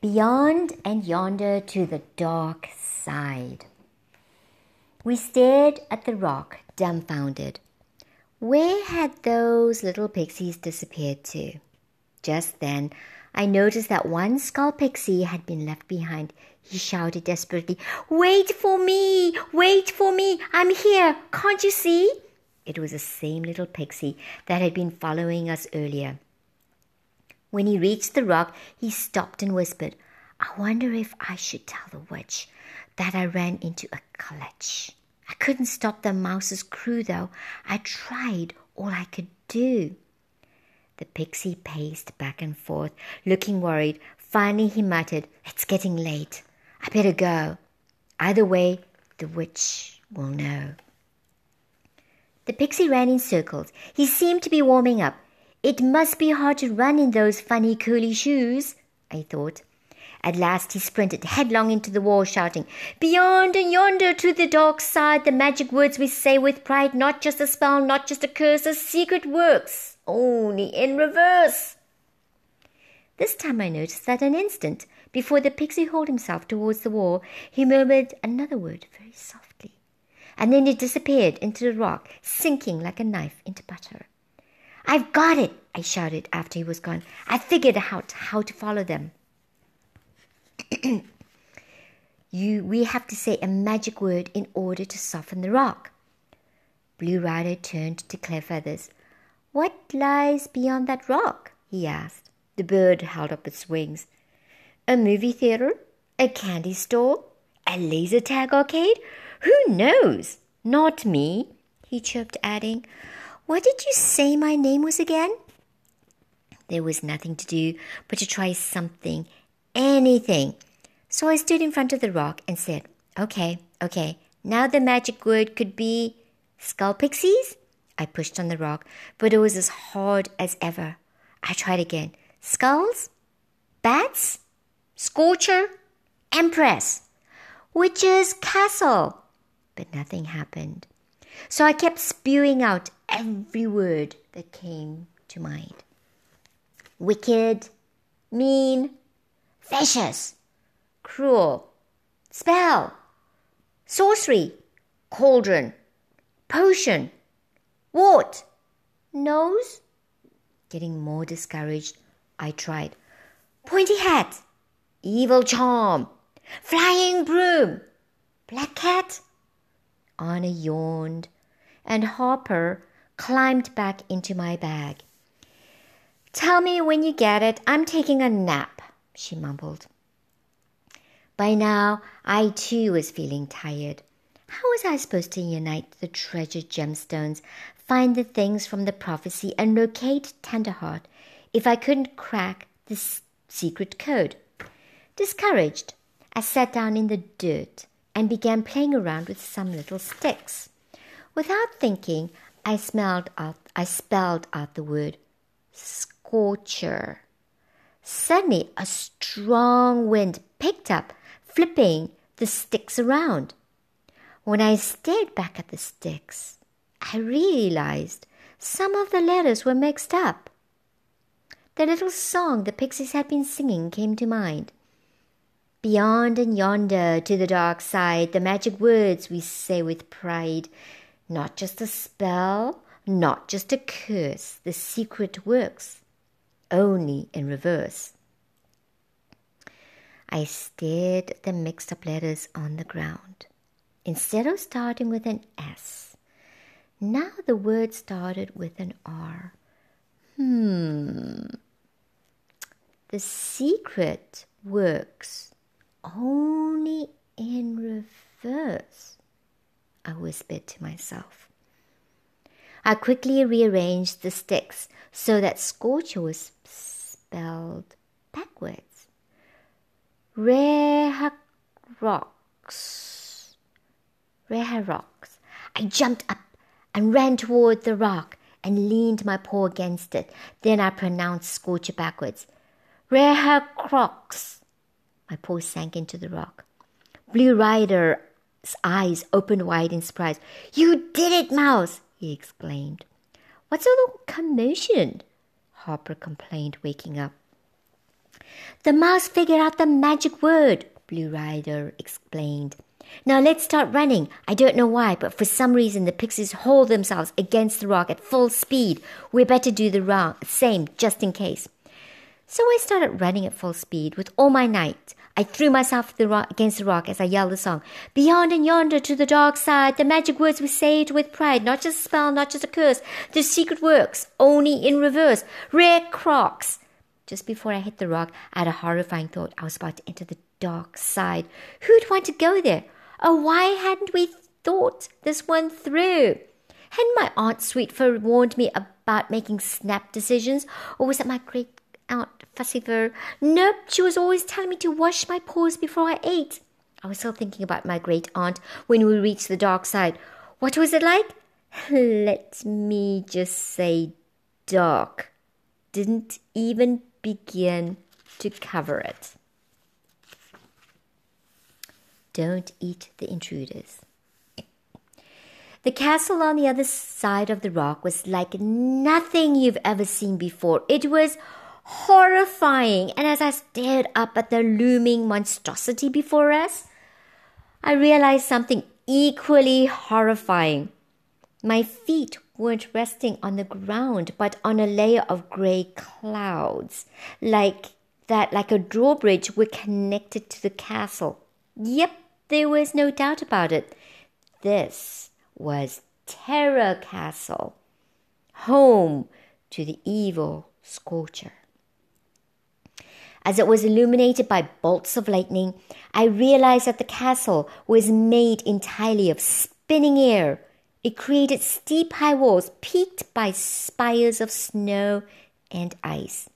beyond and yonder to the dark side. We stared at the rock, dumbfounded. Where had those little pixies disappeared to? Just then, I noticed that one skull pixie had been left behind. He shouted desperately, Wait for me! Wait for me! I'm here! Can't you see? It was the same little pixie that had been following us earlier. When he reached the rock, he stopped and whispered, I wonder if I should tell the witch that I ran into a clutch. I couldn't stop the mouse's crew, though. I tried all I could do. The pixie paced back and forth, looking worried. Finally, he muttered, It's getting late. I better go. Either way, the witch will know. The pixie ran in circles. He seemed to be warming up. It must be hard to run in those funny curly shoes, I thought. At last he sprinted headlong into the wall, shouting, Beyond and yonder to the dark side, the magic words we say with pride, not just a spell, not just a curse, a secret works, only in reverse. This time I noticed that an instant before the pixie hauled himself towards the wall, he murmured another word very softly, and then it disappeared into the rock, sinking like a knife into butter. I've got it, I shouted after he was gone. I figured out how to follow them. you, we have to say a magic word in order to soften the rock. Blue Rider turned to Clearfeathers. What lies beyond that rock? he asked. The bird held up its wings. A movie theater? A candy store? A laser tag arcade? Who knows? Not me, he chirped, adding, what did you say my name was again? There was nothing to do but to try something, anything. So I stood in front of the rock and said, Okay, okay, now the magic word could be skull pixies? I pushed on the rock, but it was as hard as ever. I tried again. Skulls? Bats? Scorcher? Empress? Witch's castle? But nothing happened. So I kept spewing out every word that came to mind wicked, mean, vicious, cruel, spell, sorcery, cauldron, potion, wart, nose. Getting more discouraged, I tried pointy hat, evil charm, flying broom, black cat. Anna yawned, and Hopper climbed back into my bag. Tell me when you get it. I'm taking a nap, she mumbled. By now, I too was feeling tired. How was I supposed to unite the treasured gemstones, find the things from the prophecy, and locate Tenderheart if I couldn't crack this secret code? Discouraged, I sat down in the dirt and began playing around with some little sticks. Without thinking, I out I spelled out the word scorcher. Suddenly a strong wind picked up, flipping the sticks around. When I stared back at the sticks, I realized some of the letters were mixed up. The little song the pixies had been singing came to mind. Beyond and yonder to the dark side, the magic words we say with pride. Not just a spell, not just a curse, the secret works, only in reverse. I stared at the mixed up letters on the ground. Instead of starting with an S, now the word started with an R. Hmm. The secret works only in reverse, I whispered to myself. I quickly rearranged the sticks so that Scorcher was spelled backwards. Rare rocks. Rare rocks. I jumped up and ran toward the rock and leaned my paw against it. Then I pronounced Scorcher backwards. Crocs. My paw sank into the rock. Blue Rider's eyes opened wide in surprise. You did it, Mouse! he exclaimed. What's all the commotion? Harper complained, waking up. The mouse figured out the magic word, Blue Rider explained. Now let's start running. I don't know why, but for some reason the pixies hold themselves against the rock at full speed. We better do the same just in case. So I started running at full speed with all my might. I threw myself the rock, against the rock as I yelled the song. Beyond and yonder to the dark side, the magic words we it with pride. Not just a spell, not just a curse. The secret works, only in reverse. Rare crocs. Just before I hit the rock, I had a horrifying thought. I was about to enter the dark side. Who'd want to go there? Oh, why hadn't we thought this one through? Hadn't my Aunt Sweetfur warned me about making snap decisions? Or was it my great aunt Fussy Nope, she was always telling me to wash my paws before I ate. I was still thinking about my great aunt when we reached the dark side. What was it like? Let me just say dark. Didn't even begin to cover it. Don't eat the intruders. The castle on the other side of the rock was like nothing you've ever seen before. It was horrifying, and as I stared up at the looming monstrosity before us, I realized something equally horrifying. My feet weren't resting on the ground, but on a layer of grey clouds, like that, like a drawbridge, were connected to the castle. Yep, there was no doubt about it. This was Terror Castle, home to the evil Scorcher. As it was illuminated by bolts of lightning, I realized that the castle was made entirely of spinning air. It created steep high walls peaked by spires of snow and ice.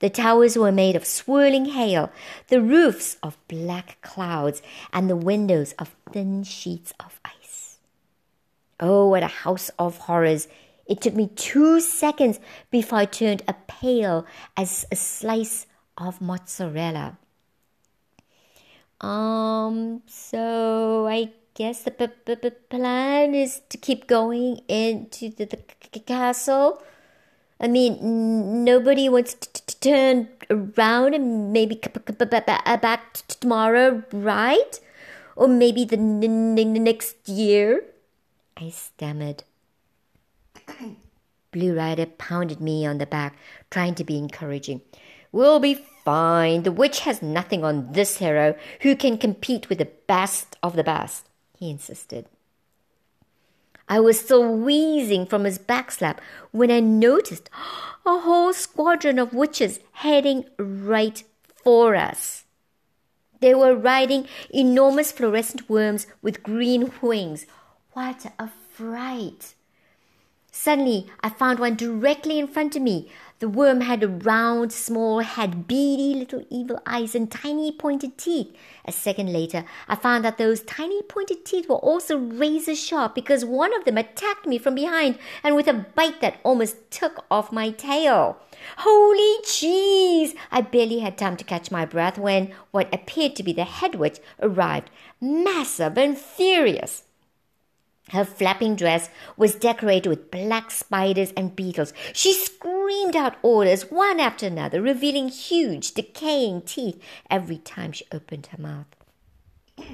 The towers were made of swirling hail, the roofs of black clouds, and the windows of thin sheets of ice. Oh, what a house of horrors! It took me two seconds before I turned a pale as a slice of mozzarella. Um, so I guess the p- p- p- plan is to keep going into the, the castle I mean, nobody wants to turn around and maybe back tomorrow, right? Or maybe the next year? I stammered. Blue Rider pounded me on the back, trying to be encouraging. We'll be fine. The witch has nothing on this hero who can compete with the best of the best, he insisted. I was still wheezing from his backslap when I noticed a whole squadron of witches heading right for us. They were riding enormous fluorescent worms with green wings. What a fright! Suddenly, I found one directly in front of me, the worm had a round, small head, beady little evil eyes, and tiny pointed teeth. A second later, I found that those tiny pointed teeth were also razor sharp because one of them attacked me from behind and with a bite that almost took off my tail. Holy cheese! I barely had time to catch my breath when what appeared to be the head witch arrived, massive and furious. Her flapping dress was decorated with black spiders and beetles. She screamed out orders one after another, revealing huge, decaying teeth every time she opened her mouth.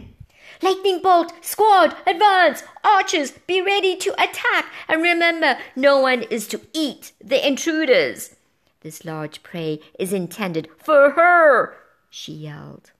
Lightning bolt, squad, advance, archers, be ready to attack, and remember, no one is to eat the intruders. This large prey is intended for her, she yelled.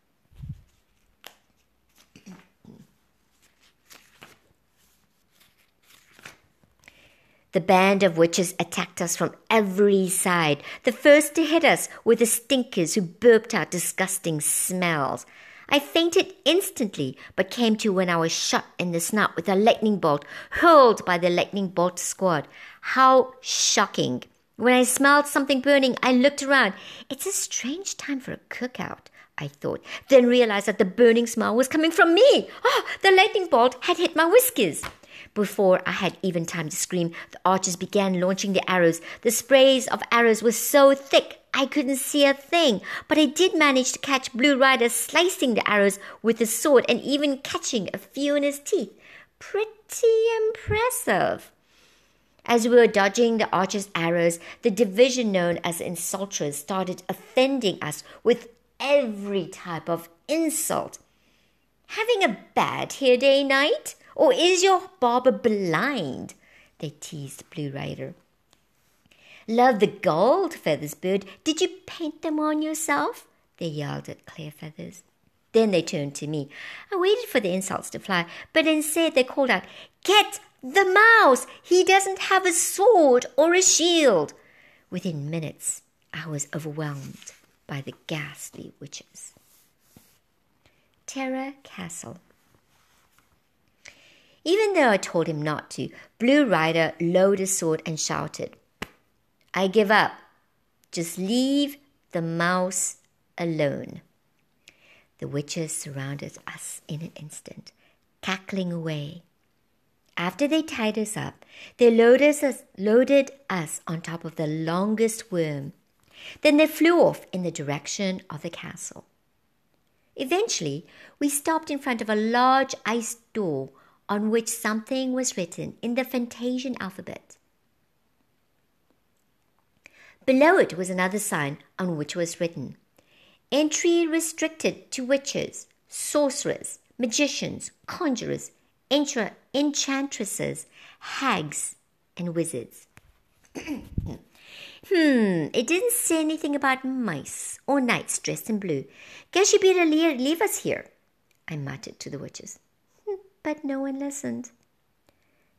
The band of witches attacked us from every side, the first to hit us were the stinkers who burped out disgusting smells. I fainted instantly, but came to when I was shot in the snout with a lightning bolt hurled by the lightning bolt squad. How shocking! When I smelled something burning, I looked around. It's a strange time for a cookout, I thought, then realized that the burning smell was coming from me. Oh, the lightning bolt had hit my whiskers. Before I had even time to scream, the archers began launching the arrows. The sprays of arrows were so thick I couldn't see a thing, but I did manage to catch Blue Rider slicing the arrows with his sword and even catching a few in his teeth. Pretty impressive. As we were dodging the archer's arrows, the division known as insulters started offending us with every type of insult. Having a bad hair day night? Or is your barber blind? They teased Blue Rider. Love the gold, Feathers Bird. Did you paint them on yourself? They yelled at Clear Feathers. Then they turned to me. I waited for the insults to fly, but instead they called out, Get the mouse! He doesn't have a sword or a shield! Within minutes, I was overwhelmed by the ghastly witches. Terror Castle. Even though I told him not to, Blue Rider lowered his sword and shouted, I give up. Just leave the mouse alone. The witches surrounded us in an instant, cackling away. After they tied us up, they loaded us, on top of the longest worm. Then they flew off in the direction of the castle. Eventually, we stopped in front of a large ice door on which something was written in the Fantasian alphabet. Below it was another sign on which was written Entry restricted to witches, sorcerers, magicians, conjurers, entra- enchantresses, hags, and wizards. hmm, it didn't say anything about mice or knights dressed in blue. Guess you better leave us here, I muttered to the witches. But no one listened.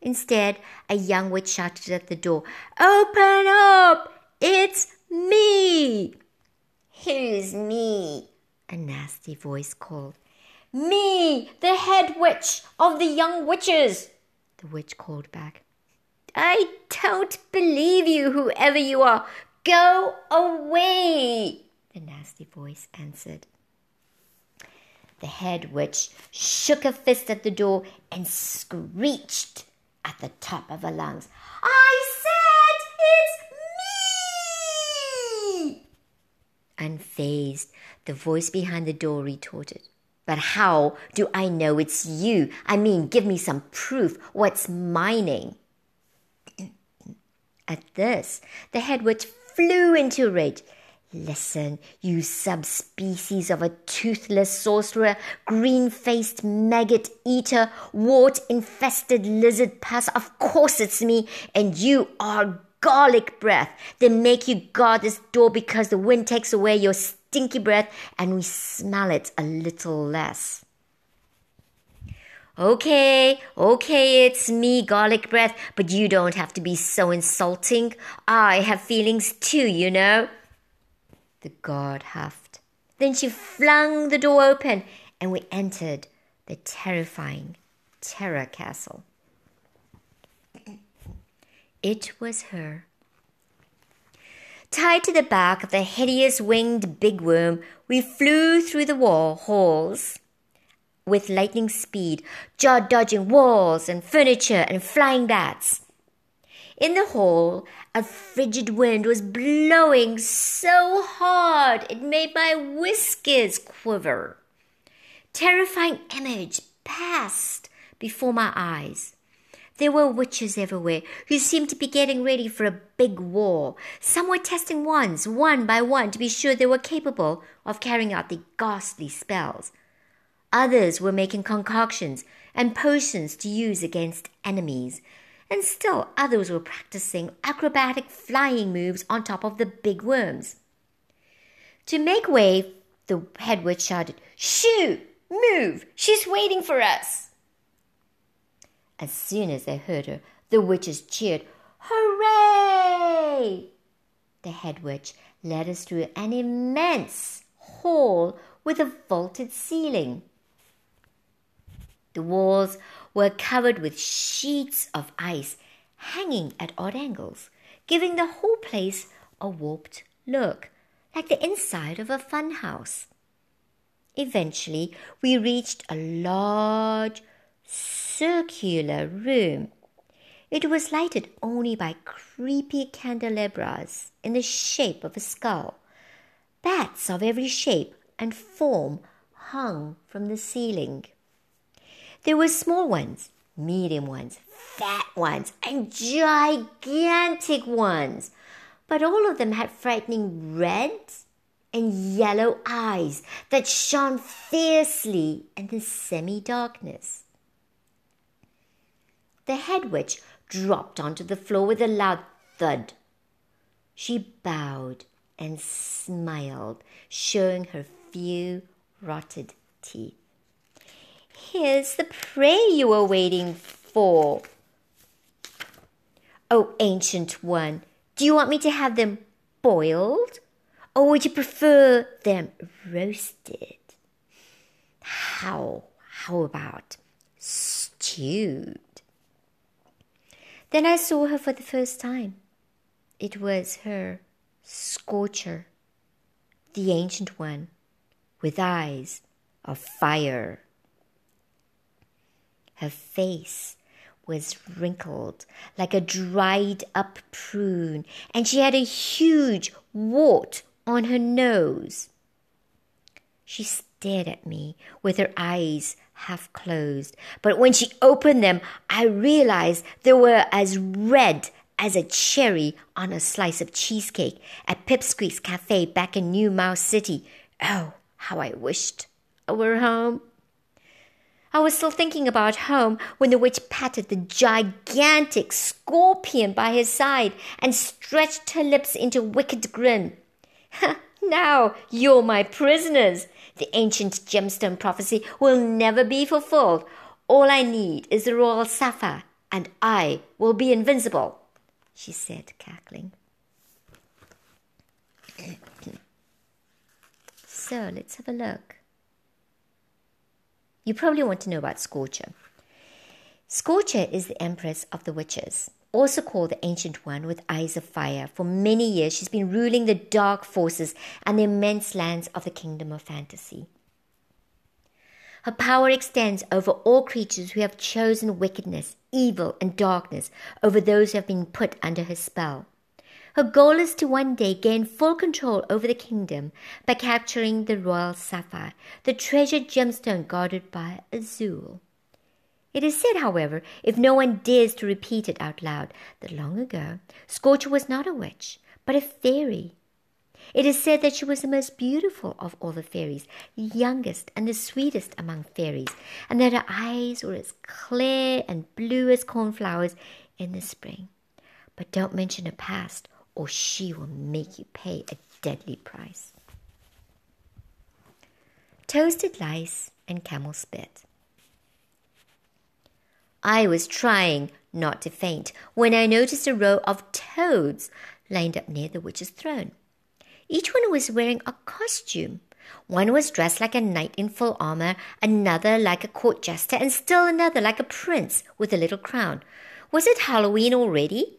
Instead, a young witch shouted at the door, Open up! It's me! Who's me? A nasty voice called. Me, the head witch of the young witches, the witch called back. I don't believe you, whoever you are. Go away, the nasty voice answered. The head witch shook a fist at the door and screeched at the top of her lungs. I said it's me! Unfazed, the voice behind the door retorted. But how do I know it's you? I mean, give me some proof. What's my name? At this, the head witch flew into a rage. Listen, you subspecies of a toothless sorcerer, green faced maggot eater, wart infested lizard pus. Of course it's me, and you are garlic breath. They make you guard this door because the wind takes away your stinky breath and we smell it a little less. Okay, okay, it's me, garlic breath, but you don't have to be so insulting. I have feelings too, you know. The guard huffed. Then she flung the door open and we entered the terrifying Terror Castle. It was her. Tied to the back of the hideous winged big worm, we flew through the wall halls with lightning speed, jaw dodging walls and furniture and flying bats. In the hall, a frigid wind was blowing so hard it made my whiskers quiver. Terrifying image passed before my eyes. There were witches everywhere who seemed to be getting ready for a big war. Some were testing wands one by one to be sure they were capable of carrying out the ghastly spells. Others were making concoctions and potions to use against enemies. And still others were practicing acrobatic flying moves on top of the big worms. To make way, the head witch shouted, Shoo! Move! She's waiting for us! As soon as they heard her, the witches cheered, Hooray! The head witch led us through an immense hall with a vaulted ceiling. The walls were covered with sheets of ice hanging at odd angles, giving the whole place a warped look, like the inside of a fun house. Eventually, we reached a large, circular room. It was lighted only by creepy candelabras in the shape of a skull. Bats of every shape and form hung from the ceiling. There were small ones, medium ones, fat ones, and gigantic ones. But all of them had frightening red and yellow eyes that shone fiercely in the semi darkness. The head witch dropped onto the floor with a loud thud. She bowed and smiled, showing her few rotted teeth. Here's the prey you were waiting for. Oh, ancient one, do you want me to have them boiled? Or would you prefer them roasted? How, how about stewed? Then I saw her for the first time. It was her Scorcher, the ancient one, with eyes of fire. Her face was wrinkled like a dried up prune, and she had a huge wart on her nose. She stared at me with her eyes half closed, but when she opened them, I realized they were as red as a cherry on a slice of cheesecake at Pipsqueak's Cafe back in New Mouse City. Oh, how I wished I were home. I was still thinking about home when the witch patted the gigantic scorpion by his side and stretched her lips into a wicked grin. now you're my prisoners. The ancient gemstone prophecy will never be fulfilled. All I need is the royal sapphire, and I will be invincible she said, cackling. so let's have a look. You probably want to know about Scorcher. Scorcher is the empress of the witches, also called the Ancient One with Eyes of Fire. For many years, she's been ruling the dark forces and the immense lands of the kingdom of fantasy. Her power extends over all creatures who have chosen wickedness, evil, and darkness over those who have been put under her spell. Her goal is to one day gain full control over the kingdom by capturing the royal sapphire, the treasured gemstone guarded by Azul. It is said, however, if no one dares to repeat it out loud, that long ago Scorcher was not a witch, but a fairy it is said that she was the most beautiful of all the fairies, youngest and the sweetest among fairies, and that her eyes were as clear and blue as cornflowers in the spring. But don't mention her past, or she will make you pay a deadly price. Toasted lice and camel spit. I was trying not to faint when I noticed a row of toads lined up near the witch's throne. Each one was wearing a costume. One was dressed like a knight in full armor, another like a court jester, and still another like a prince with a little crown. Was it Halloween already?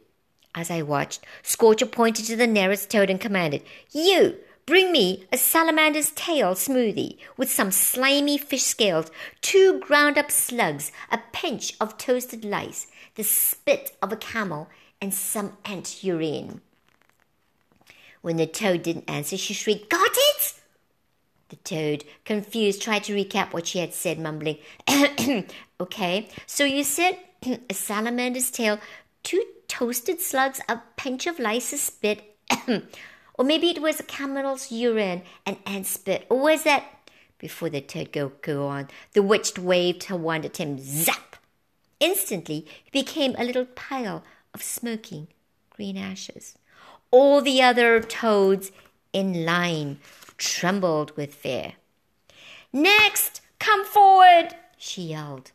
As I watched, Scorcher pointed to the nearest toad and commanded, You, bring me a salamander's tail smoothie with some slimy fish scales, two ground up slugs, a pinch of toasted lice, the spit of a camel, and some ant urine. When the toad didn't answer, she shrieked, Got it? The toad, confused, tried to recap what she had said, mumbling, Okay, so you said a salamander's tail, two toasted slugs, a pinch of lice, a spit, or maybe it was a camel's urine, and ant spit, or was that. Before the toad could go on, the witch waved her wand at him. Zap! Instantly, he became a little pile of smoking green ashes. All the other toads in line trembled with fear. Next, come forward, she yelled.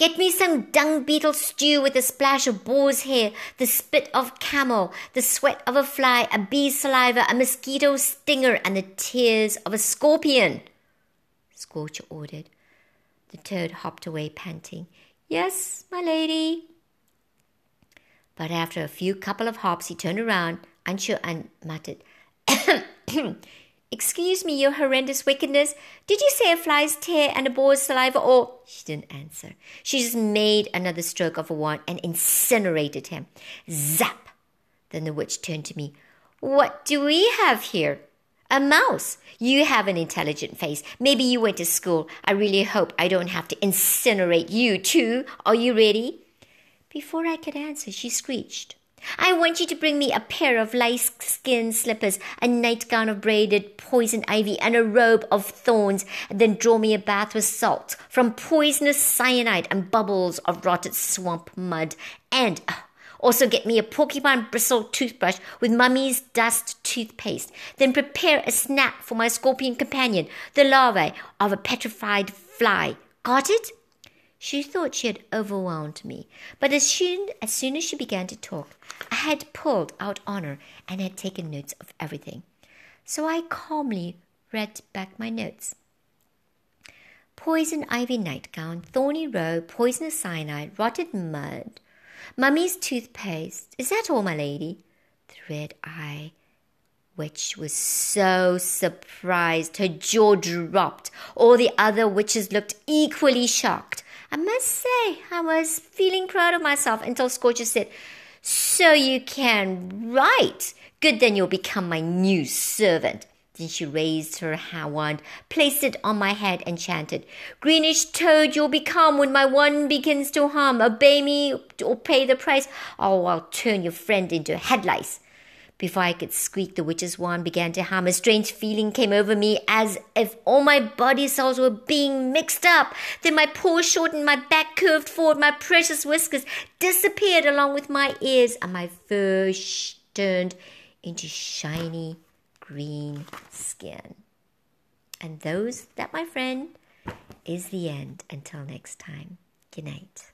Get me some dung beetle stew with a splash of boar's hair, the spit of camel, the sweat of a fly, a bee's saliva, a mosquito stinger, and the tears of a scorpion. Scorcher ordered. The toad hopped away, panting. Yes, my lady. But after a few couple of hops, he turned around, unsure, and muttered, Excuse me, your horrendous wickedness. Did you say a fly's tear and a boar's saliva, or? She didn't answer. She just made another stroke of her wand and incinerated him. Zap! Then the witch turned to me. What do we have here? A mouse. You have an intelligent face. Maybe you went to school. I really hope I don't have to incinerate you too. Are you ready? Before I could answer, she screeched. I want you to bring me a pair of lice skin slippers, a nightgown of braided poison ivy, and a robe of thorns, and then draw me a bath with salt from poisonous cyanide and bubbles of rotted swamp mud, and uh, also get me a porcupine bristle toothbrush with mummy's dust toothpaste. Then prepare a snack for my scorpion companion, the larvae of a petrified fly. Got it? She thought she had overwhelmed me, but as soon, as soon as she began to talk, I had pulled out honor and had taken notes of everything. So I calmly read back my notes. Poison ivy nightgown, thorny robe, poisonous cyanide, rotted mud, mummy's toothpaste. Is that all, my lady? The red eye witch was so surprised her jaw dropped. All the other witches looked equally shocked. I must say, I was feeling proud of myself until Scorcher said, So you can write. Good, then you'll become my new servant. Then she raised her wand, placed it on my head, and chanted, Greenish toad you'll become when my wand begins to hum. Obey me or pay the price, or I'll turn your friend into head lice. Before I could squeak, the witch's wand began to hum. A strange feeling came over me as if all my body cells were being mixed up. Then my paws shortened, my back curved forward, my precious whiskers disappeared along with my ears, and my fur turned into shiny green skin. And those, that, my friend, is the end. Until next time, good night.